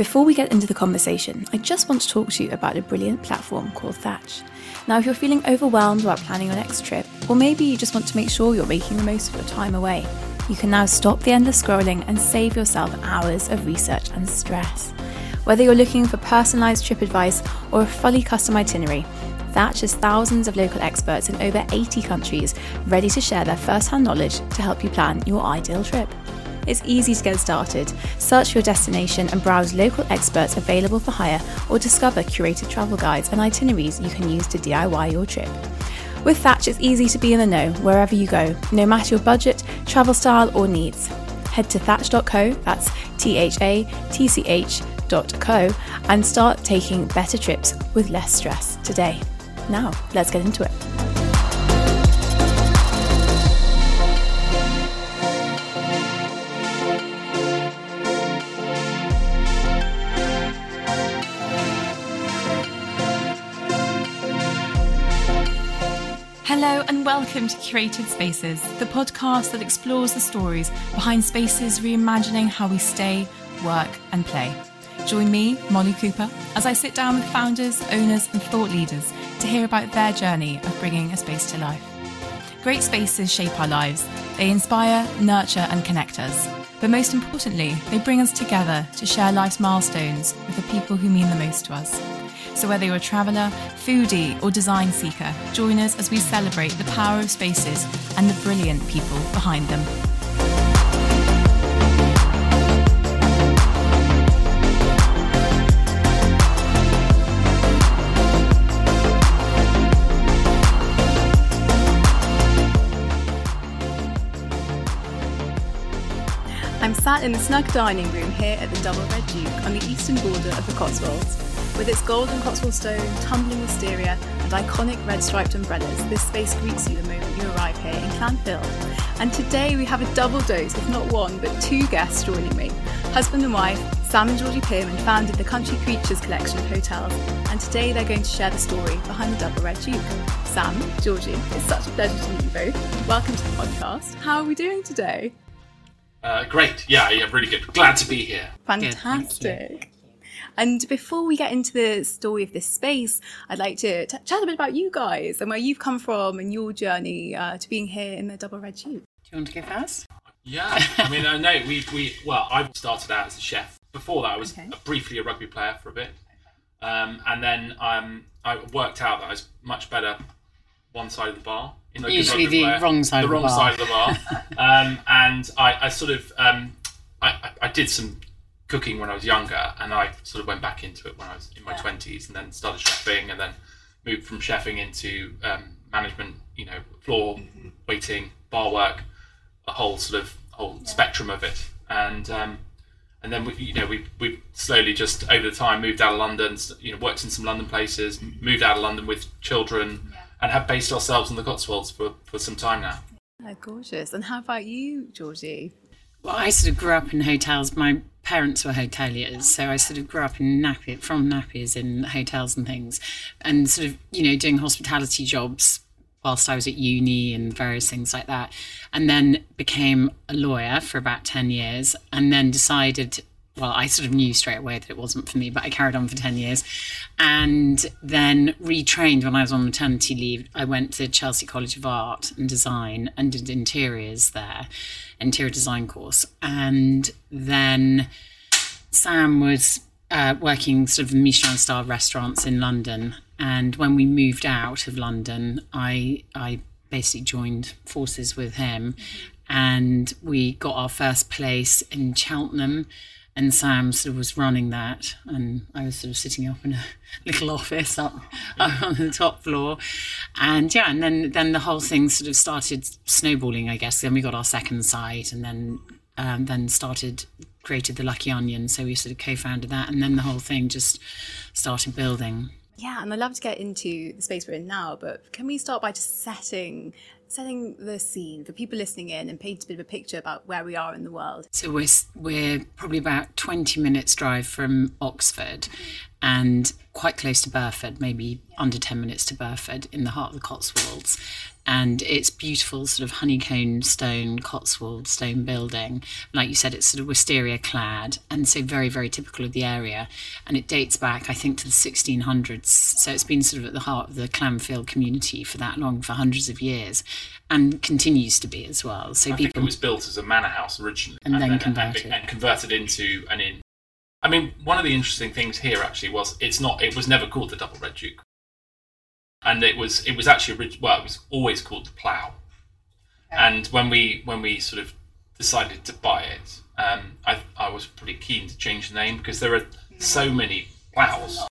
Before we get into the conversation, I just want to talk to you about a brilliant platform called Thatch. Now, if you're feeling overwhelmed about planning your next trip, or maybe you just want to make sure you're making the most of your time away, you can now stop the endless scrolling and save yourself hours of research and stress. Whether you're looking for personalised trip advice or a fully custom itinerary, Thatch has thousands of local experts in over 80 countries ready to share their first hand knowledge to help you plan your ideal trip. It's easy to get started. Search your destination and browse local experts available for hire or discover curated travel guides and itineraries you can use to DIY your trip. With Thatch, it's easy to be in the know wherever you go, no matter your budget, travel style, or needs. Head to thatch.co, that's T H A T C H.co, and start taking better trips with less stress today. Now, let's get into it. And welcome to Curated Spaces, the podcast that explores the stories behind spaces reimagining how we stay, work, and play. Join me, Molly Cooper, as I sit down with founders, owners, and thought leaders to hear about their journey of bringing a space to life. Great spaces shape our lives. They inspire, nurture, and connect us. But most importantly, they bring us together to share life's milestones with the people who mean the most to us. So, whether you're a traveller, foodie, or design seeker, join us as we celebrate the power of spaces and the brilliant people behind them. I'm sat in the snug dining room here at the Double Red Duke on the eastern border of the Cotswolds. With its golden Cotswold stone, tumbling wisteria, and iconic red striped umbrellas, this space greets you the moment you arrive here in Clanfield. And today we have a double dose, if not one, but two guests joining me. Husband and wife, Sam and Georgie Pearman founded the Country Creatures collection of hotels, and today they're going to share the story behind the Double Red Duke. Sam, Georgie, it's such a pleasure to meet you both. Welcome to the podcast. How are we doing today? Uh, great. Yeah, yeah, really good. Glad to be here. Fantastic. And before we get into the story of this space, I'd like to t- chat a bit about you guys and where you've come from and your journey uh, to being here in the Double Red Duke. Do you want to go first? Yeah, I mean, I know we, we, well, I started out as a chef. Before that, I was Okay. briefly a rugby player for a bit. Um, and then um, I worked out that I was much better one side of the bar. You know, good Usually the player, wrong side the of the wrong bar. side of the bar. um, and I, I sort of, um, I, I- I did some cooking when I was younger, and I sort of went back into it when I was in my twenties, and then started chefing, and then moved from chefing into um, management. You know, floor Mm-hmm. waiting, bar work, a whole sort of whole spectrum of it, and um, and then we, you know we we slowly just over the time moved out of London. You know, worked in some London places, moved out of London with children, and have based ourselves in the Cotswolds for for some time now. Oh, gorgeous. And how about you, Georgie? Well, I sort of grew up in hotels. My parents were hoteliers, so I sort of grew up in Nappy, from Nappies in hotels and things, and sort of you know doing hospitality jobs whilst I was at uni and various things like that, and then became a lawyer for about ten years, and then decided. Well, I sort of knew straight away that it wasn't for me, but I carried on for 10 years and then retrained when I was on maternity leave. I went to Chelsea College of Art and Design and did interiors there, interior design course. And then Sam was uh, working sort of Michelin star restaurants in London. And when we moved out of London, I I basically joined forces with him, and we got our first place in Cheltenham. And Sam sort of was running that, and I was sort of sitting up in a little office up, up on the top floor, and yeah, and then then the whole thing sort of started snowballing, I guess. Then we got our second site, and then um, then started created the Lucky Onion. So we sort of co-founded that, and then the whole thing just started building. Yeah, and I'd love to get into the space we're in now, but can we start by just setting setting the scene for people listening in and paint a bit of a picture about where we are in the world. So we're we're probably about twenty minutes drive from Oxford, and quite close to Burford, maybe under ten minutes to Burford, in the heart of the Cotswolds. And it's beautiful, sort of honeycomb stone, Cotswold stone building. Like you said, it's sort of wisteria clad, and so very, very typical of the area. And it dates back, I think, to the 1600s. So it's been sort of at the heart of the Clanfield community for that long, for hundreds of years, and continues to be as well. So I people think it was built as a manor house originally, And then and, converted. and, converted into an inn. I mean, one of the interesting things here actually was it's not. It was never called the Double Red Duke, and it was it was actually well, it was always called the Plough. And when we when we sort of decided to buy it, um, I I was pretty keen to change the name because there are so many ploughs,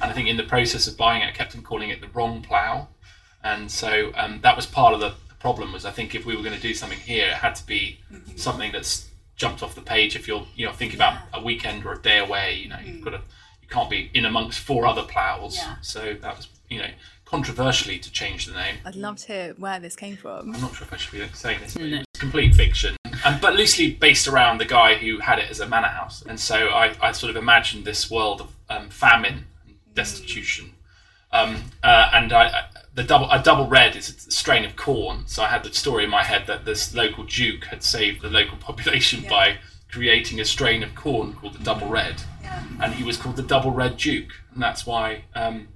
and I think in the process of buying it, I kept on calling it the wrong plough, and so um, that was part of the problem. Was I think if we were going to do something here, it had to be something that's jumped off the page. If you're you know thinking about a weekend or a day away, you know you've got to you can't be in amongst four other ploughs. Yeah. So that was you know controversially to change the name. I'd love to hear where this came from. I'm not sure if I should be saying this, but it was complete fiction, and, but loosely based around the guy who had it as a manor house. And so I, I sort of imagined this world of um, famine, destitution, um, uh, and I, I- the double a double red is a strain of corn. So I had the story in my head that this local duke had saved the local population by creating a strain of corn called the double red, and he was called the double red duke, and that's why. Um,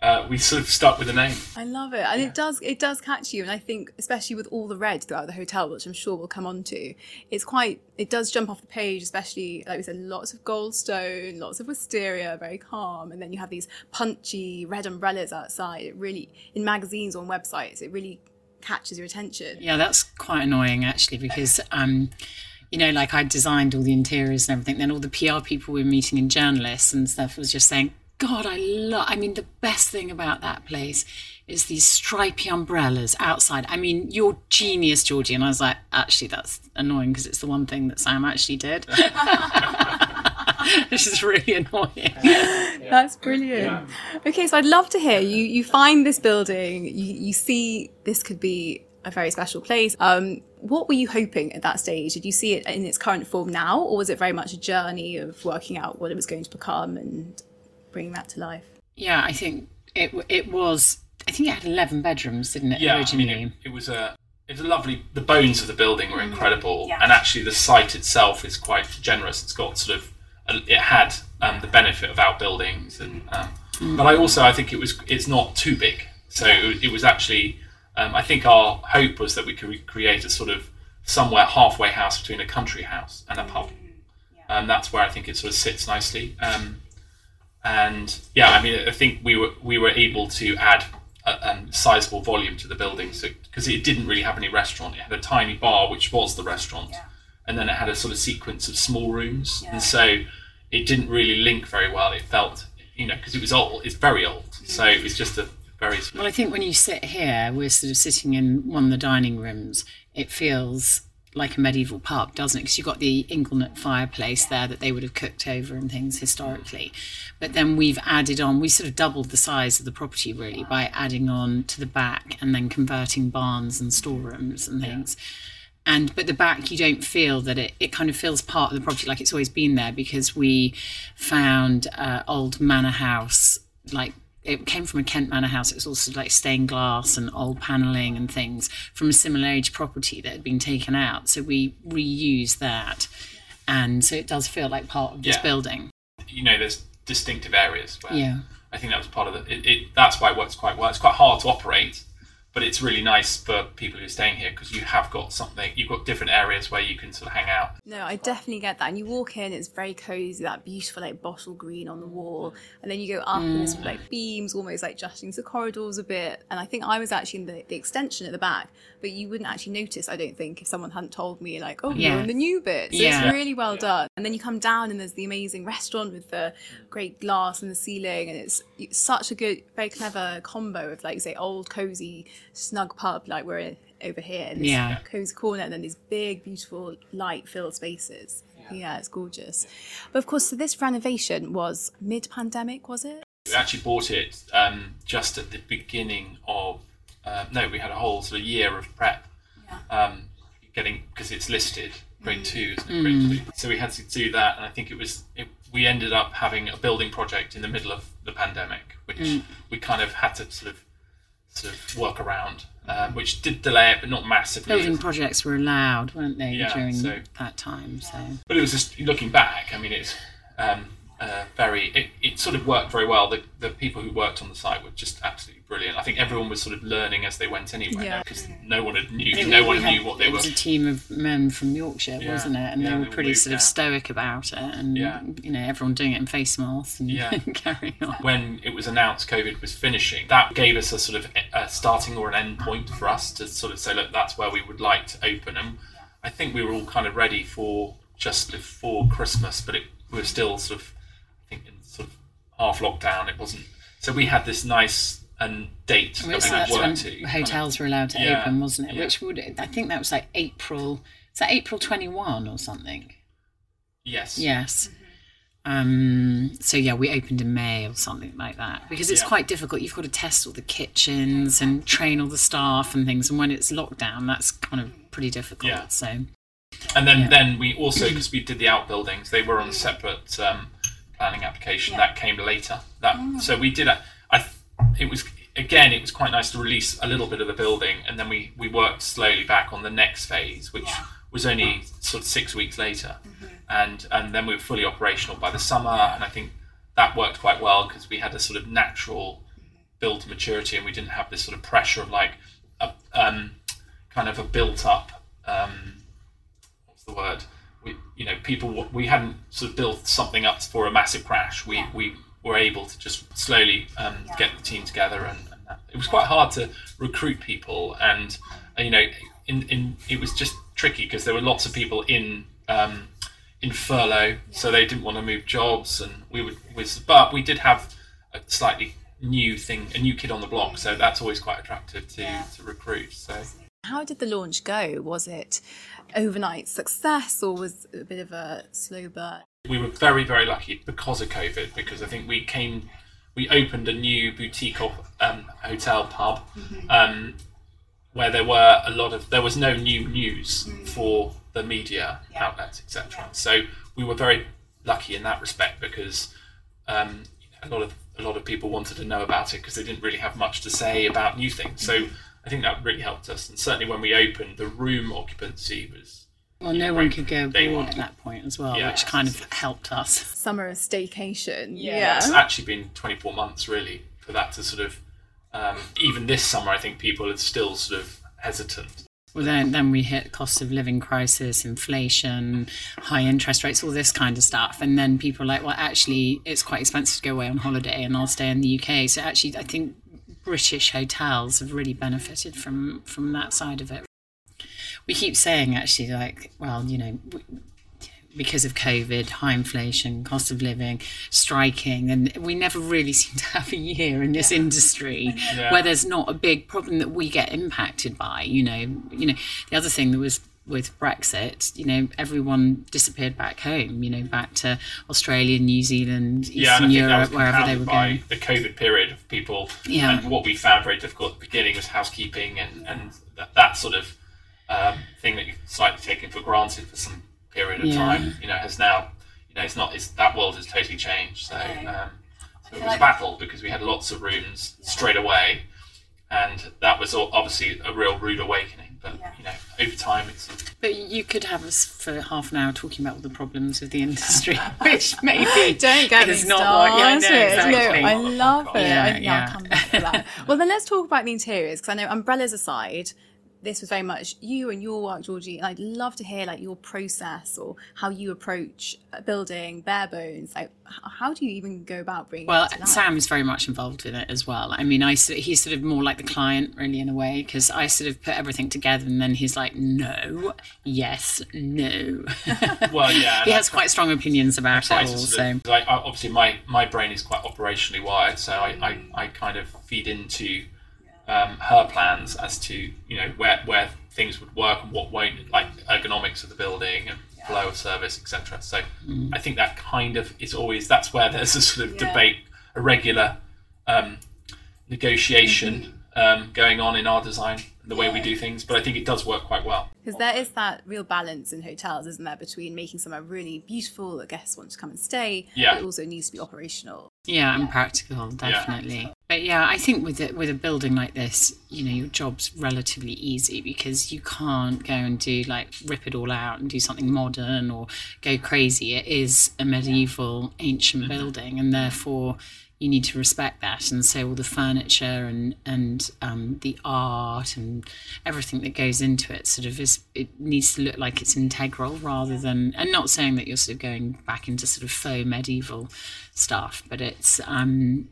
uh, we sort of stuck with the name. I love it, and it does it does catch you. And I think, especially with all the red throughout the hotel, which I'm sure we'll come on to, it's quite it does jump off the page. Especially like we said, lots of gold stone, lots of wisteria, very calm, and then you have these punchy red umbrellas outside. It really in magazines or on websites, it really catches your attention. Yeah, that's quite annoying actually because um, you know, like I designed all the interiors and everything. Then all the PR people we were meeting and journalists and stuff was just saying, "God, I love." I mean, the best thing about that place is these stripy umbrellas outside. I mean, you're genius, Georgie. And I was like, actually, that's annoying because it's the one thing that Sam actually did. This is really annoying. That's brilliant. Okay, so I'd love to hear you. You find this building, you, you see this could be a very special place. Um, what were you hoping at that stage? Did you see it in its current form now, or was it very much a journey of working out what it was going to become and bringing that to life? Yeah, I think it it was. I think it had eleven bedrooms, didn't it? yeah, I mean, it, it was a it was a lovely. The bones of the building were incredible, and actually the site itself is quite generous. It's got sort of a, it had um, the benefit of outbuildings, and um, but I also I think it was it's not too big, so it, it was actually. Um, I think our hope was that we could create a sort of somewhere halfway house between a country house and a pub. And that's where I think it sort of sits nicely. Um, and yeah, I mean, I think we were we were able to add a um, sizable volume to the building, so because it didn't really have any restaurant, it had a tiny bar which was the restaurant, and then it had a sort of sequence of small rooms, and so it didn't really link very well. It felt, you know, because it was old, it's very old, so it was just a very Well, I think when you sit here, we're sort of sitting in one of the dining rooms. It feels like a medieval pub, doesn't it? Because you've got the Inglenook fireplace there that they would have cooked over and things historically. But then we've added on, we sort of doubled the size of the property really by adding on to the back and then converting barns and storerooms and things. And but the back, you don't feel that it, it kind of feels part of the property like it's always been there because we found uh, old manor house like it came from a Kent Manor house. It was also like stained glass and old panelling and things from a similar age property that had been taken out. So we reused that, and so it does feel like part of this Yeah. building. you know, there's distinctive areas where Yeah. I think that was part of the. It, it, that's why it works quite well. It's quite hard to operate, but it's really nice for people who are staying here because you have got something. You've got different areas where you can sort of hang out. No, I definitely get that. And you walk in, it's very cozy, that beautiful like bottle green on the wall, and then you go up and there's like mm. beams, almost like jutting the corridors a bit. And I think I was actually in the, the extension at the back, but you wouldn't actually notice, I don't think, if someone hadn't told me like, oh, Yeah. you're in the new bit. So Yeah. it's really well done. And then you come down and there's the amazing restaurant with the great glass in the ceiling, and it's, it's such a good, very clever combo of like say old cozy snug pub like we're over here in this Yeah. cozy corner and then these big beautiful light filled spaces yeah. it's gorgeous but of course so this renovation was mid-pandemic was it We actually bought it um, just at the beginning of uh, no, we had a whole sort of year of prep, um, getting because it's listed grade two, isn't it? Grade two. So we had to do that, and I think it was it, we ended up having a building project in the middle of the pandemic, which we kind of had to sort of sort of work around, um, which did delay it, but not massively. Building projects were allowed, weren't they, Yeah, during so- that time? So but it was just looking back. I mean, it's um, uh, very. It, it sort of worked very well. The the people who worked on the site were just absolutely brilliant. I think everyone was sort of learning as they went anyway, Yeah. because no one had knew. No one had- knew what they it were. was a team of men from Yorkshire, Yeah. wasn't it? And Yeah, they they were all pretty sort of out. stoic about it, and Yeah. you know, everyone doing it in face masks and Yeah. carrying on. when it was announced COVID was finishing, that gave us a sort of a starting or an end point for us to sort of say, look, that's where we would like to open. And I think we were all kind of ready for just before Christmas, but it we were still sort of, I think, in sort of half lockdown. It wasn't. So we had this nice and date Well, that so we that's could when work to. kind of- hotels were allowed to Yeah, open, wasn't it? yeah. Which would I think that was like April. Is that April twenty one or something? Yes. Yes. Um, so yeah, we opened in May or something like that because it's Yeah. quite difficult. You've got to test all the kitchens and train all the staff and things. And when it's lockdown, that's kind of pretty difficult. Yeah. So And then, Yeah. then we also, because we did the outbuildings, they were on separate um, planning application that came later. That so we did. A, I it was again, it was quite nice to release a little bit of the building, and then we we worked slowly back on the next phase, which was only sort of six weeks later, and and then we were fully operational by the summer, and I think that worked quite well because we had a sort of natural build to maturity, and we didn't have this sort of pressure of like a um, kind of a built up. Um, what's the word? You know, people we hadn't sort of built something up for a massive crash. We we were able to just slowly um, get the team together, and, and that. it was quite hard to recruit people, and uh, you know, in in it was just tricky because there were lots of people in. Um, in furlough, so they didn't want to move jobs, and we would. Was, but we did have a slightly new thing, a new kid on the block, so that's always quite attractive to to recruit. So How did the launch go? Was it overnight success or was it a bit of a slow burn? we were very very lucky because of COVID because I think we came we opened a new boutique um, hotel pub um, where there were a lot of there was no new news for the media outlets etc so we were very lucky in that respect because um, a lot of a lot of people wanted to know about it because they didn't really have much to say about new things. So I think that really helped us and certainly when we opened the room occupancy was well, no one could go abroad at that point as well, Yeah. which kind of helped us. Summer staycation. Yeah it's actually been 24 months really for that to sort of um, even this summer i think people are still sort of hesitant Well, then, then we hit cost of living crisis, inflation, high interest rates, all this kind of stuff. And then people are like, well, actually, it's quite expensive to go away on holiday and I'll stay in the UK. So actually, I think British hotels have really benefited from, from that side of it. We keep saying, actually, like, well, you know, because of COVID, high inflation, cost of living, striking, and we never really seem to have a year in this industry Yeah. where there's not a big problem that we get impacted by. You know, you know, the other thing that was with Brexit, you know, everyone disappeared back home. You know, back to Australia, New Zealand, Eastern yeah and Eastern i think that Europe, was wherever they were by going. the covid period of people Yeah. and what we found very difficult at the beginning was housekeeping and and that, that sort of um, thing that you've slightly taken for granted for some period of Yeah. time you know has now you know it's not it's that world has totally changed so um, so it was a battle because we had lots of rooms straight away and that was obviously a real rude awakening but you know over time it's But you could have us for half an hour talking about all the problems of the industry, which maybe Don't get me is not what- yeah, I know, started. exactly. No, I Oh, love it. Yeah, I, yeah, yeah. I'll come back to that. well, then let's talk about the interiors because I know umbrellas aside, this was very much you and your work, Georgie. And I'd love to hear like your process or how you approach uh, building bare bones. Like, how do you even go about bringing Well, it to? Sam is very much involved in it as well. I mean, I s- he's sort of more like the client, really, in a way, because I sort of put everything together, and then he's like, "No, yes, no." well yeah he has quite strong opinions about it try all. to sort So of- 'cause I, I, obviously my, my brain is quite operationally wired, so I, I, I kind of feed into um, her plans as to you know where where things would work and what won't, like ergonomics of the building and flow of service, etc. So I think that kind of is always that's where there's a sort of Yeah. debate, a regular um, negotiation um, going on in our design the way we do things, but I think it does work quite well. Because there is that real balance in hotels, isn't there, between making somewhere really beautiful that guests want to come and stay, Yeah. but it also needs to be operational. Yeah, and practical, definitely. But yeah, I think with it, with a building like this, you know, your job's relatively easy because you can't go and do like rip it all out and do something modern or go crazy. It is a medieval, ancient building, and therefore you need to respect that. And so all the furniture and and um, the art and everything that goes into it sort of is it needs to look like it's integral rather than and not saying that you're sort of going back into sort of faux medieval stuff, but it's um,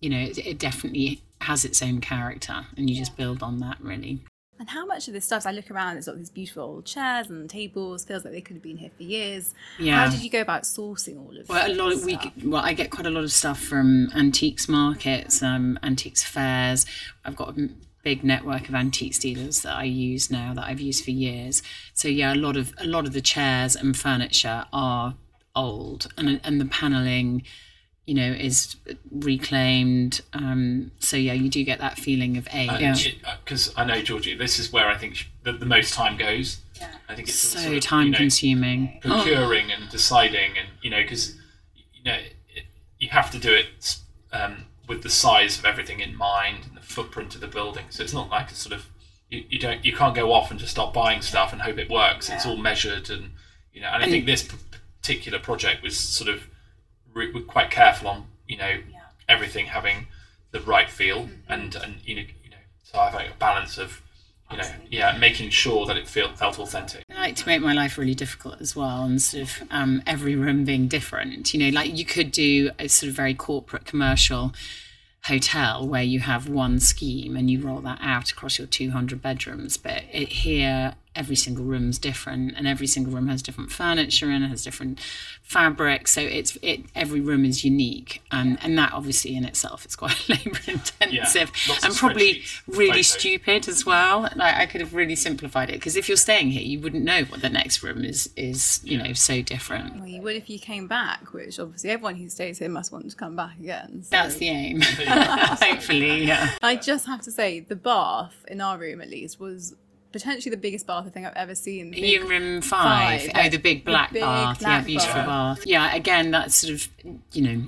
you know it, it definitely has its own character, and you just build on that really. And how much of this stuff, I look around, there's these beautiful old chairs and tables, feels like they could have been here for years. Yeah. How did you go about sourcing all of Well, a lot this of we well, I get quite a lot of stuff from antiques markets, um, antiques fairs. I've got a big network of antiques dealers that I use now that I've used for years. So yeah, a lot of a lot of the chairs and furniture are old, and and the paneling, you know, is reclaimed. Um, so yeah, you do get that feeling of age. Because I know Georgie, this is where I think sh- the, the most time goes. Yeah. I think it's so sort of, time you know, consuming. Oh, procuring and deciding, and you know, because you know it, you have to do it um, with the size of everything in mind and the footprint of the building. So it's not like a sort of you, you don't you can't go off and just start buying stuff and hope it works. It's all measured and you know. And I think this p- particular project was sort of re- we're quite careful on you know everything having the right feel and and you know you know so I think a balance of you know yeah making sure that it felt felt authentic. I like to make my life really difficult as well, and sort of um, every room being different. You know, like you could do a sort of very corporate commercial hotel where you have one scheme and you roll that out across your 200 bedrooms but it, here every single room's different and every single room has different furniture and has different fabric so it's it every room is unique um, and and that obviously in itself is quite labor intensive lots of and probably really photos. stupid as well like i could have really simplified it because if you're staying here you wouldn't know what the next room is is you know so different Well, you would if you came back, which obviously everyone who stays here must want to come back again. so- that's the aim hopefully yeah I just have to say, the bath in our room at least was potentially the biggest bath I think I've ever seen. Are you in room five? Five, Oh, yeah. the big The black big bath. yeah, beautiful bath. bath. Yeah, again, that's sort of, you know,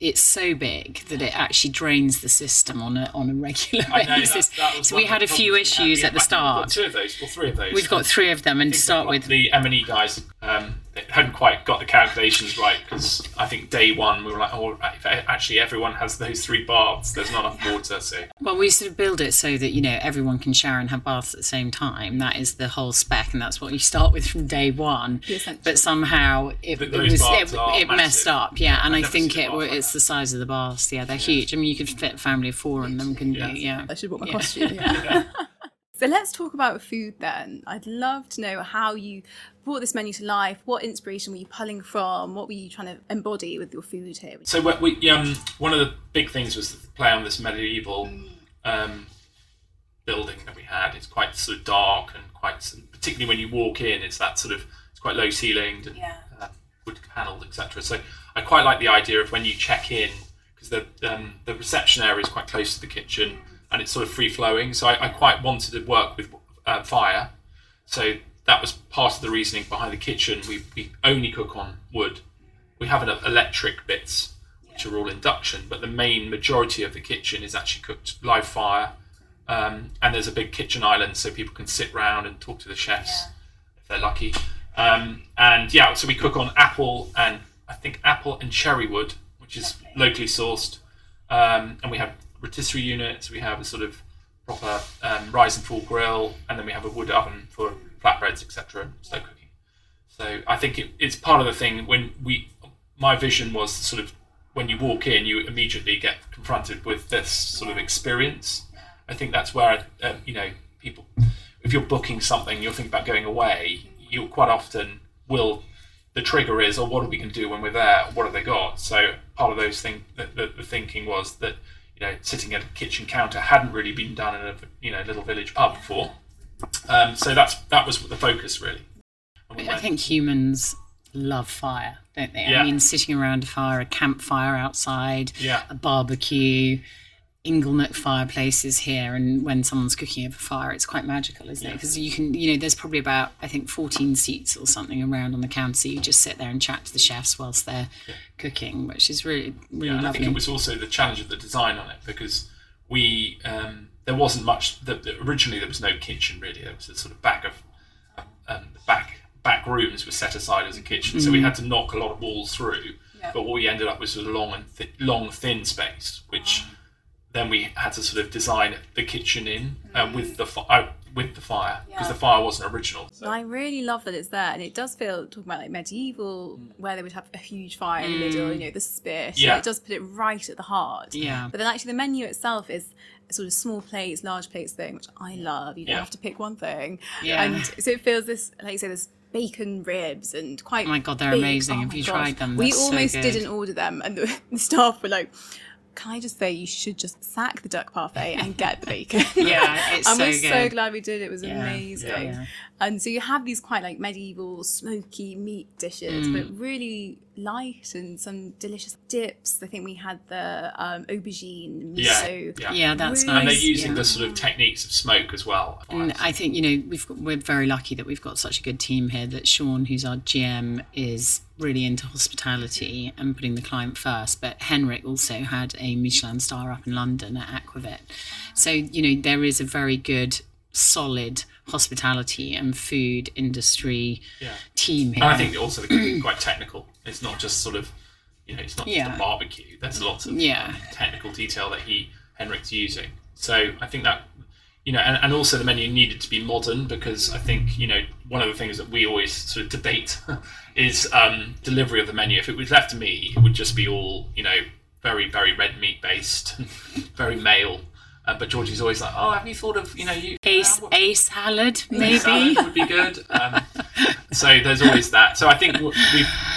it's so big that it actually drains the system on a on a regular I know, basis. that- that so we had a few problems we had. issues We at the had- We've got start. two of those, or three of those. We've got three of them, and to start with, the M and E guys um, they hadn't quite got the calculations right because I think day one we were like, oh, if actually everyone has those three baths. There's not enough water, so well, we sort of build it so that you know everyone can shower and have baths at the same time. That is the whole spec, and that's what you start with from day one. But somehow it, it was it, it messed up. Yeah, and I never think it bath like it's that. the size of the baths. Yeah, they're huge. I mean, you could fit a family of four in them, can Yeah. you? Yeah. I should have bought my costume. Yeah. so let's talk about food then. I'd love to know how you brought this menu to life. What inspiration were you pulling from? What were you trying to embody with your food here? So what we um, one of the big things was to play on this medieval um, building that we had. It's quite sort of dark and quite, particularly when you walk in, it's that sort of it's quite low ceilinged and uh, wood panelled, etc. So I quite like the idea of when you check in because the um, the reception area is quite close to the kitchen and it's sort of free flowing. So I, I quite wanted to work with uh, fire. So that was part of the reasoning behind the kitchen. We, we only cook on wood. We have an electric bits, which are all induction, but the main majority of the kitchen is actually cooked live fire. Um, and there's a big kitchen island so people can sit round and talk to the chefs if they're lucky. Um, and yeah, so we cook on apple and I think apple and cherry wood, which is locally sourced. Um, and we have rotisserie units. We have a sort of proper um, rise and fall grill, and then we have a wood oven for flatbreads, etc. and slow cooking. So I think it, it's part of the thing when we. My vision was sort of when you walk in, you immediately get confronted with this sort of experience. I think that's where uh, you know people. If you're booking something, you're thinking about going away. You quite often will. The trigger is, or what are we going to do when we're there? What have they got? So part of those thing, the, the, the thinking was that you know sitting at a kitchen counter hadn't really been done in a you know little village pub before. Um, so that's that was the focus really. We I think humans love fire, don't they? Yeah. I mean, sitting around a fire, a campfire outside, Yeah. a barbecue. Inglenook fireplaces here, and when someone's cooking over fire, it's quite magical, isn't it? Because you can, you know, there's probably about I think 14 seats or something around on the counter. So you just sit there and chat to the chefs whilst they're cooking, which is really, really Yeah, and I think it was also the challenge of the design on it because we um, there wasn't much. The, the- originally, there was no kitchen really. There was a sort of back of um, the back back rooms were set aside as a kitchen, so we had to knock a lot of walls through. But what we ended up with was a long and thi- long thin space, which then we had to sort of design the kitchen in uh, with the fi- uh, with the fire because the fire wasn't original. So, I really love that it's there, and it does feel talking about like medieval, where they would have a huge fire in the middle, you know, the spit. Yeah. it does put it right at the heart. Yeah. But then actually, the menu itself is a sort of small plates, large plates thing, which I love. You don't Yeah. have to pick one thing. Yeah. And so it feels this, like you say, there's bacon ribs and quite. Oh my God, they're big. amazing. Oh Have you gosh. tried them? We They're so almost good. didn't order them, and the, the staff were like. Can I just say you should just sack the duck parfait and get the bacon? Yeah, it's and so we're so glad we did. It was Yeah, amazing. yeah. And so you have these quite like medieval smoky meat dishes, Mm. but really light and some delicious dips. I think we had the um, aubergine yeah, miso. yeah, Yeah, that's Really nice. And they're using yeah. the sort of techniques of smoke as well. And I think you know we've got, we're very lucky that we've got such a good team here. That Sean, who's our GM, is really into hospitality and putting the client first. But Henrik also had a Michelin star up in London at Aquavit, so you know there is a very good, solid hospitality and food industry Yeah. team here. And I think also quite technical. It's not just sort of, you know, it's not just Yeah. a barbecue. There's lots of Yeah. um, technical detail that he Henrik's using. So I think that, you know, and, and also the menu needed to be modern because I think you know one of the things that we always sort of debate is um, delivery of the menu. If it was left to me, it would just be all you know very very red meat based, very male. Uh, but Georgie's always like, oh, have you thought of you know you a, uh, what- a salad salad maybe. would be good. Um, so there's always that. So I think we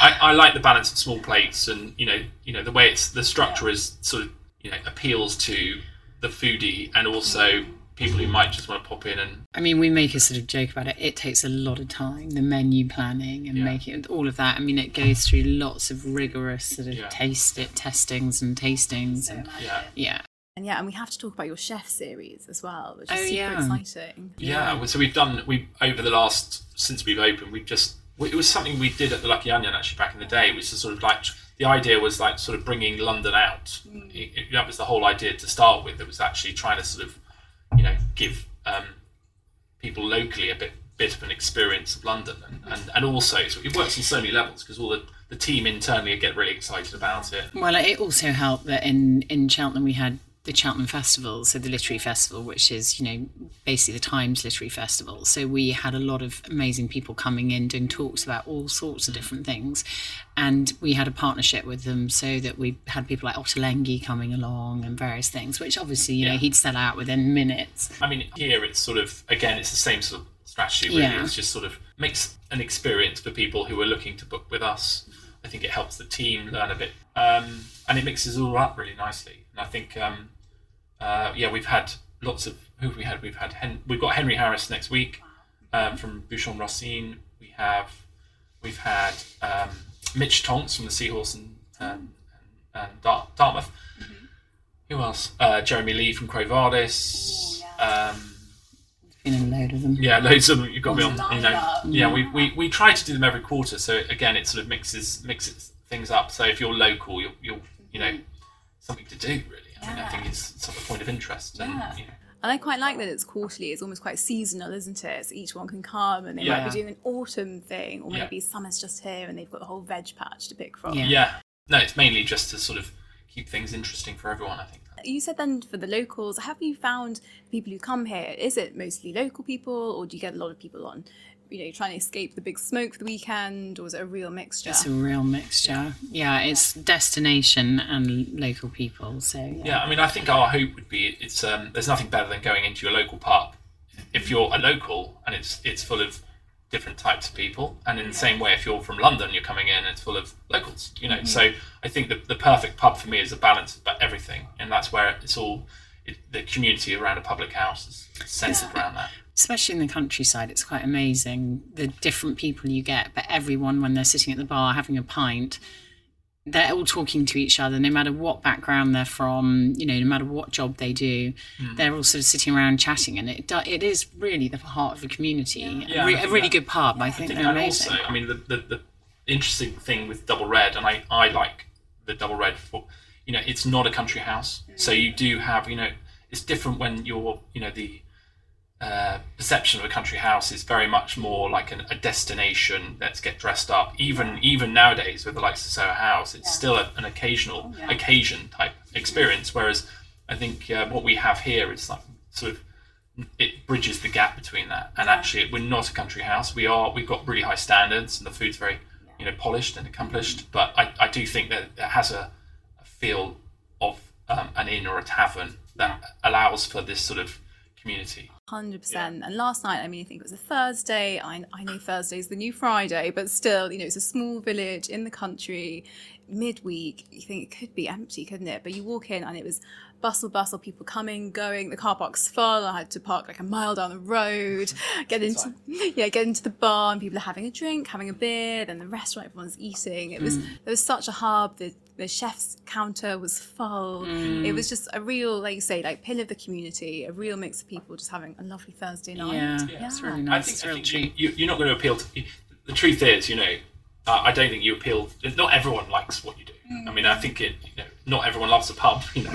I, I like the balance of small plates and you know you know the way it's the structure is sort of you know appeals to the foodie and also people who might just want to pop in and I mean, we make a sort of joke about it. It takes a lot of time, the menu planning and Yeah. making all of that. I mean, it goes through lots of rigorous sort of Yeah. taste it testings and tastings. And, yeah yeah. And yeah, and we have to talk about your chef series as well, which is Oh, super yeah. exciting. yeah. well, So we've done we over the last since we've opened we've just it was something we did at the Lucky Onion actually back in the day, which is sort of like the idea was like sort of bringing London out. It- it- that was the whole idea to start with. It was actually trying to sort of you know give um, people locally a bit bit of an experience of London, and, and, and also so it works on so many levels because all the, the team internally get really excited about it. Well, it also helped that in, in Cheltenham we had the Cheltenham Festival, so the literary festival, which is, you know, basically the Times Literary Festival. So we had a lot of amazing people coming in doing talks about all sorts of different things. And we had a partnership with them so that we had people like Ottolenghi coming along and various things, which obviously, you know, he'd sell out within minutes. I mean, here it's sort of again, it's the same sort of strategy. Really, Yeah. it's just sort of makes an experience for people who are looking to book with us. I think it helps the team learn a bit, um, and it mixes it all up really nicely. And I think, um, uh, yeah, we've had lots of who have we had? We've had Hen- we've got Henry Harris next week um, from Bouchon Racine. We have we've had um, Mitch Tonks from the Seahorse and um, and, and Dar- Dartmouth. Who else? Uh, Jeremy Lee from Quo Vadis. Um, Been in a load of them. yeah, loads of them. You've got to be on. You know, yeah, we, we, we try to do them every quarter. So again, it sort of mixes mixes things up. So if you're local, you're, you're you know something to do really. I mean, I think it's sort of a point of interest. And, you know, And I quite like that it's quarterly. It's almost quite seasonal, isn't it? So each one can come and they Yeah. might be doing an autumn thing, or Yeah. maybe summer's just here and they've got the whole veg patch to pick from. Yeah. yeah, no, it's mainly just to sort of keep things interesting for everyone. I think. You said then for the locals, have you found people who come here? Is it mostly local people, or do you get a lot of people on, you know, trying to escape the big smoke for the weekend, or is it a real mixture? It's a real mixture. Yeah, it's destination and local people. So yeah. Yeah, I mean, I think our hope would be it's um, there's nothing better than going into your local pub. If you're a local and it's it's full of different types of people, and in the same way, if you're from London, you're coming in and it's full of locals. You know, so I think the the perfect pub for me is a balance of everything, and that's where it's all it, the community around a public house is centered around that. Especially in the countryside, it's quite amazing the different people you get. But everyone, when they're sitting at the bar having a pint, they're all talking to each other, no matter what background they're from, you know, no matter what job they do, Hmm. they're all sort of sitting around chatting, and it do, it is really the heart of the community. Yeah, a, re- I a think really that- good pub. I think they're amazing. also, I mean, the, the, the interesting thing with Double Red, and I, I like the Double Red for, you know, it's not a country house. So you do have, you know, it's different when you're, you know, the uh, perception of a country house is very much more like an, a destination. Let's get dressed up. Even even nowadays with the likes of Soho House, it's still a, an occasional occasion type experience. Whereas I think uh, what we have here is like sort of it bridges the gap between that. And actually we're not a country house. We are we've got really high standards and the food's very you know polished and accomplished. But i, I do think that it has a, a feel of um, an inn or a tavern that allows for this sort of community Hundred percent. And last night, I mean, I think it was a Thursday. I, I know Thursday's the new Friday, but still, you know, it's a small village in the country, midweek. You think it could be empty, couldn't it? But you walk in and it was bustle, bustle, people coming, going. The car park's full. I had to park like a mile down the road, get into yeah, get into the bar, and people are having a drink, having a beer. Then the restaurant, everyone's eating. It was mm. there was such a hub. The the chef's counter was full. It was mm. just a real, like you say, like pillar of the community. A real mix of people just having a lovely Thursday night. Yeah, it's really nice. i nice. think, it's I real think treat. you, you're not going to appeal to the truth is you know uh, i don't think you appeal not everyone likes what you do. I mean i think it you know not everyone loves a pub you know.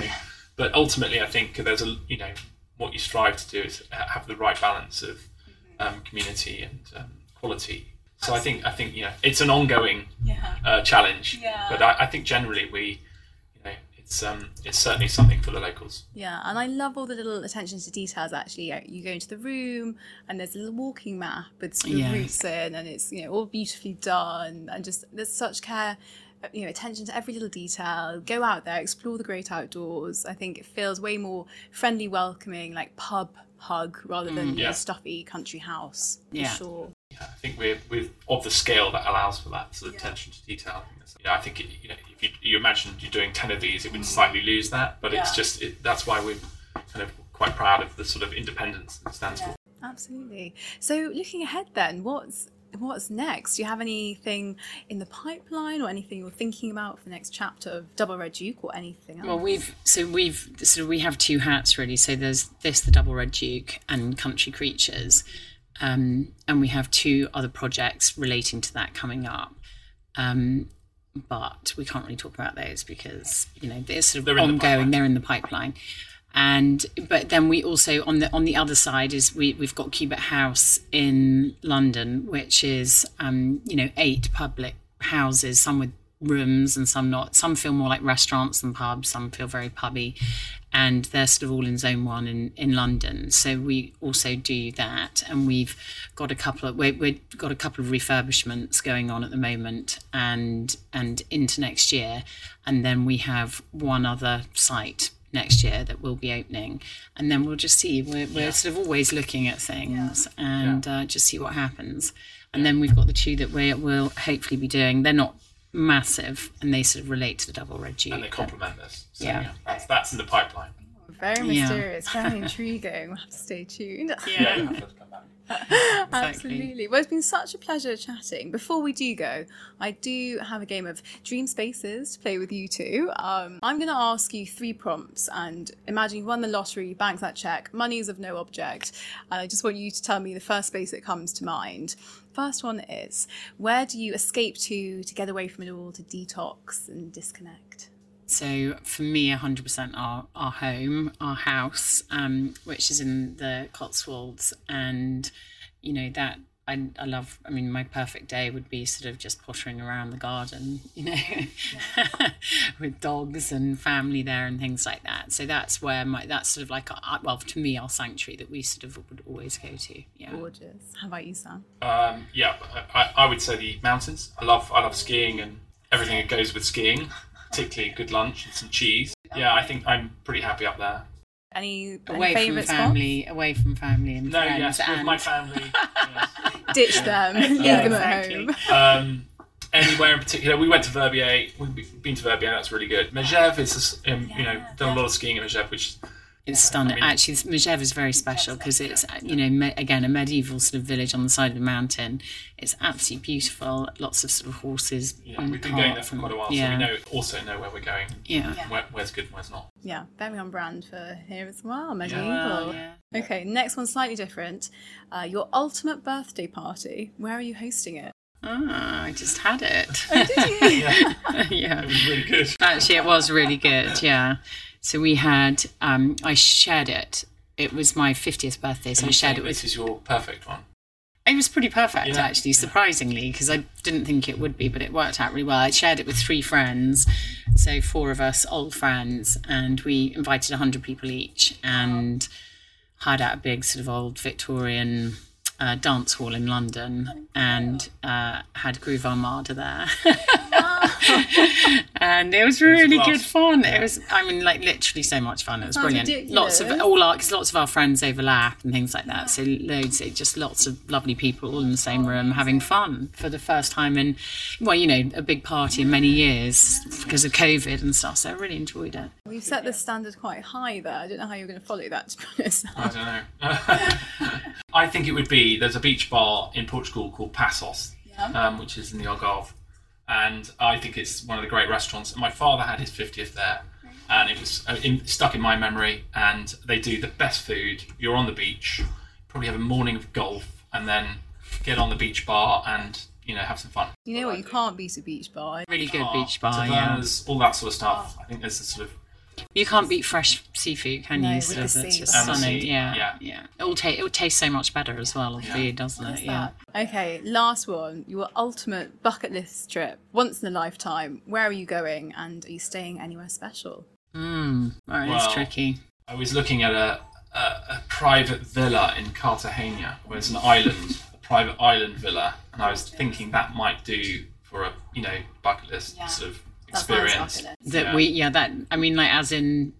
But ultimately i think there's a you know what you strive to do is have the right balance of um, community and um, quality. So i think i think you know it's an ongoing Yeah. uh, challenge. Yeah. but I, I think generally we it's um it's certainly something for the locals Yeah, and I love all the little attentions to details. Actually, Uh, you go into the room and there's a little walking map with sort of Yeah. routes in, and it's you know all beautifully done, and just there's such care, uh, you know, attention to every little detail. Go out there, explore the great outdoors. I think it feels way more friendly, welcoming, like pub hug rather than you Yeah. know, stuffy country house. For Yeah. sure. I think we're, we're of the scale that allows for that sort of attention to detail. I think, you know, I think it, you know, if you, you imagine you're doing 10 of these, it would mm. slightly lose that, but it's just, it, that's why we're kind of quite proud of the sort of independence it stands for. Absolutely. So, looking ahead, then, what's what's next? Do you have anything in the pipeline, or anything you're thinking about for the next chapter of Double Red Duke, or anything else? Well, we've so we've so we have two hats really. So there's this, the Double Red Duke, and Country Creatures, um, and we have two other projects relating to that coming up. Um, but we can't really talk about those because you know they're sort of They're in the ongoing. they're in the pipeline, and but then we also on the on the other side is we we've got Cubitt House in London, which is um, you know eight public houses, some with rooms and some not. Some feel more like restaurants than pubs. Some feel very pubby, and they're sort of all in Zone One in in London. So we also do that, and we've got a couple of we we've got a couple of refurbishments going on at the moment, and and into next year, and then we have one other site next year that will be opening. And then we'll just see. We're, we're sort of always looking at things and uh, just see what happens. And then we've got the two that we will hopefully be doing. They're not massive and they sort of relate to the double red duke And they complement this. So, Yeah. yeah. that's, that's in the pipeline. very Yeah. mysterious, very intriguing. We'll have to stay tuned. Yeah, you have to come back. Absolutely. Well, it's been such a pleasure chatting. Before we do go, I do have a game of Dream Spaces to play with you two. Um, I'm going to ask you three prompts, and imagine you won the lottery, you bank that check, money is of no object, and I just want you to tell me the first space that comes to mind. First one is where do you escape to to get away from it all, to detox and disconnect? So for me, 100% our, our home, our house, um, which is in the Cotswolds. And, you know, that I, I love, I mean, my perfect day would be sort of just pottering around the garden, you know, with dogs and family there and things like that. So that's where my, that's sort of like, our, well, to me, our sanctuary that we sort of would always go to. Yeah. Gorgeous. How about you, Sam? Um, yeah, I, I would say the mountains. I love I love skiing and everything that goes with skiing, particularly good lunch and some cheese. Yeah, I think I'm pretty happy up there. Any, any Away from favourite spots? family, away from family and No, friends. yes, with my family. yes. Ditch them, leave Yeah, them at home. um, anywhere in particular. We went to Verbier. We've been to Verbier. That's really good. Megève is, um, you know, done a lot of skiing in Megève, which is, It's stunning. mean- Actually, Megève is very special because it's, you know, me, again, a medieval sort of village on the side of the mountain. It's absolutely beautiful. Lots of sort of horses. Yeah, and we've been going there for quite a while, yeah. so we know also know where we're going, Yeah. where, where's good and where's not. Yeah, very on brand for here as well. Medieval. Well, yeah. Okay, next one slightly different. Uh, your ultimate birthday party. Where are you hosting it? Ah, I just had it. Did you? Yeah, yeah. it was really good. Actually, it was really good. Yeah. So we had, um, I shared it. It was my 50th birthday, so I shared it with this is your perfect one. It was pretty perfect, Yeah. actually, surprisingly, because I didn't think it would be, but it worked out really well. I shared it with three friends, so four of us, old friends, and we invited 100 people each and hired out a big sort of old Victorian uh, dance hall in London and uh, had Groove Armada there. and it was really good blast. fun. It was, I mean, like literally so much fun. It was Sounds brilliant. Lots of all our, because lots of our friends overlap and things like that. So loads, it just lots of lovely people all in the same room having fun for the first time in, well, you know, a big party in many years because of COVID and stuff. So I really enjoyed it. We've set the standard quite high there. I don't know how you're going to follow that, to be honest. I don't know. I think it would be there's a beach bar in Portugal called Passos, um, which is in the Algarve, and I think it's one of the great restaurants. My father had his 50th there, and it was uh, in, stuck in my memory. And they do the best food. You're on the beach, probably have a morning of golf, and then get on the beach bar and you know have some fun. You know what? You can't beat a beach bar. Really good Oh, beach bar, yeah. all that sort of stuff. I think there's a sort of You can't beat fresh seafood, can No, you? with Sort the of, it's sea. just And stunning. Yeah, yeah. yeah. It will taste. It will taste so much better as well, obviously, doesn't it? Yeah. Okay, last one. Your ultimate bucket list trip, once in a lifetime. Where are you going, and are you staying anywhere special? Mm, right, it's tricky. I was looking at a, a, a private villa in Cartagena, where it's an island, a private island villa, and I was thinking that might do for a you know bucket list sort of That sounds experience. bucket. That Yeah. we, yeah, that I mean, like as in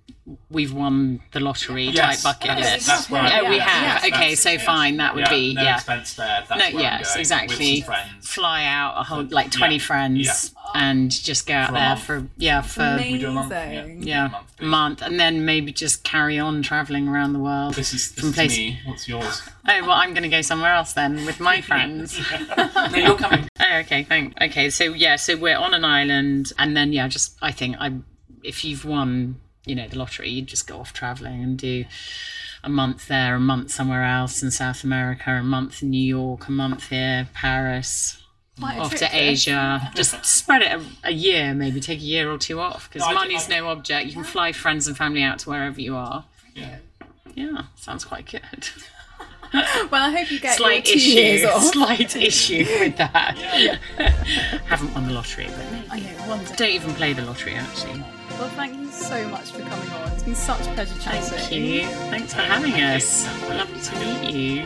we've won the lottery Yes, type bucket that's- list. that's where I- yeah, we yeah, have. yes, okay, so yes. fine, that would Yeah, be no yeah. expense spared. That's No, where I'm yes, going, exactly. With some friends. Fly out a whole like twenty Yeah, friends and just go out For a there month. for yeah for We do a month. Amazing. yeah a month, month, and then maybe just carry on traveling around the world. This is, this From is place- me. What's yours? Oh well, I'm going to go somewhere else then with my friends. no, you're coming. Oh, okay, thanks. Okay, so yeah, so we're on an island, and then yeah, just I think I, if you've won, you know, the lottery, you'd just go off traveling and do a month there, a month somewhere else in South America, a month in New York, a month here, Paris, Quite off to this. Asia. Just spread it a, a year, maybe take a year or two off because No, money's I- no object. You can fly friends and family out to wherever you are. Yeah. Yeah, sounds quite good. Well, I hope you get Slight your two years issue, off. slight issue with that. Haven't won the lottery, but. I know, one day. Don't even play the lottery, actually. Well, thank you so much for coming on. It's been such a pleasure chatting. Thank you. Thanks for having us. Lovely to meet you.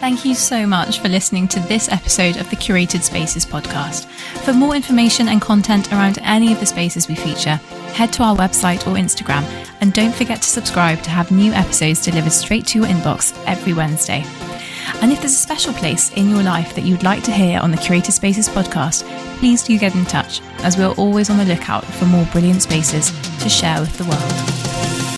Thank you so much for listening to this episode of the Curated Spaces podcast. For more information and content around any of the spaces we feature, head to our website or Instagram, and don't forget to subscribe to have new episodes delivered straight to your inbox every Wednesday. And if there's a special place in your life that you'd like to hear on the Curated Spaces podcast, please do get in touch, as we're always on the lookout for more brilliant spaces to share with the world.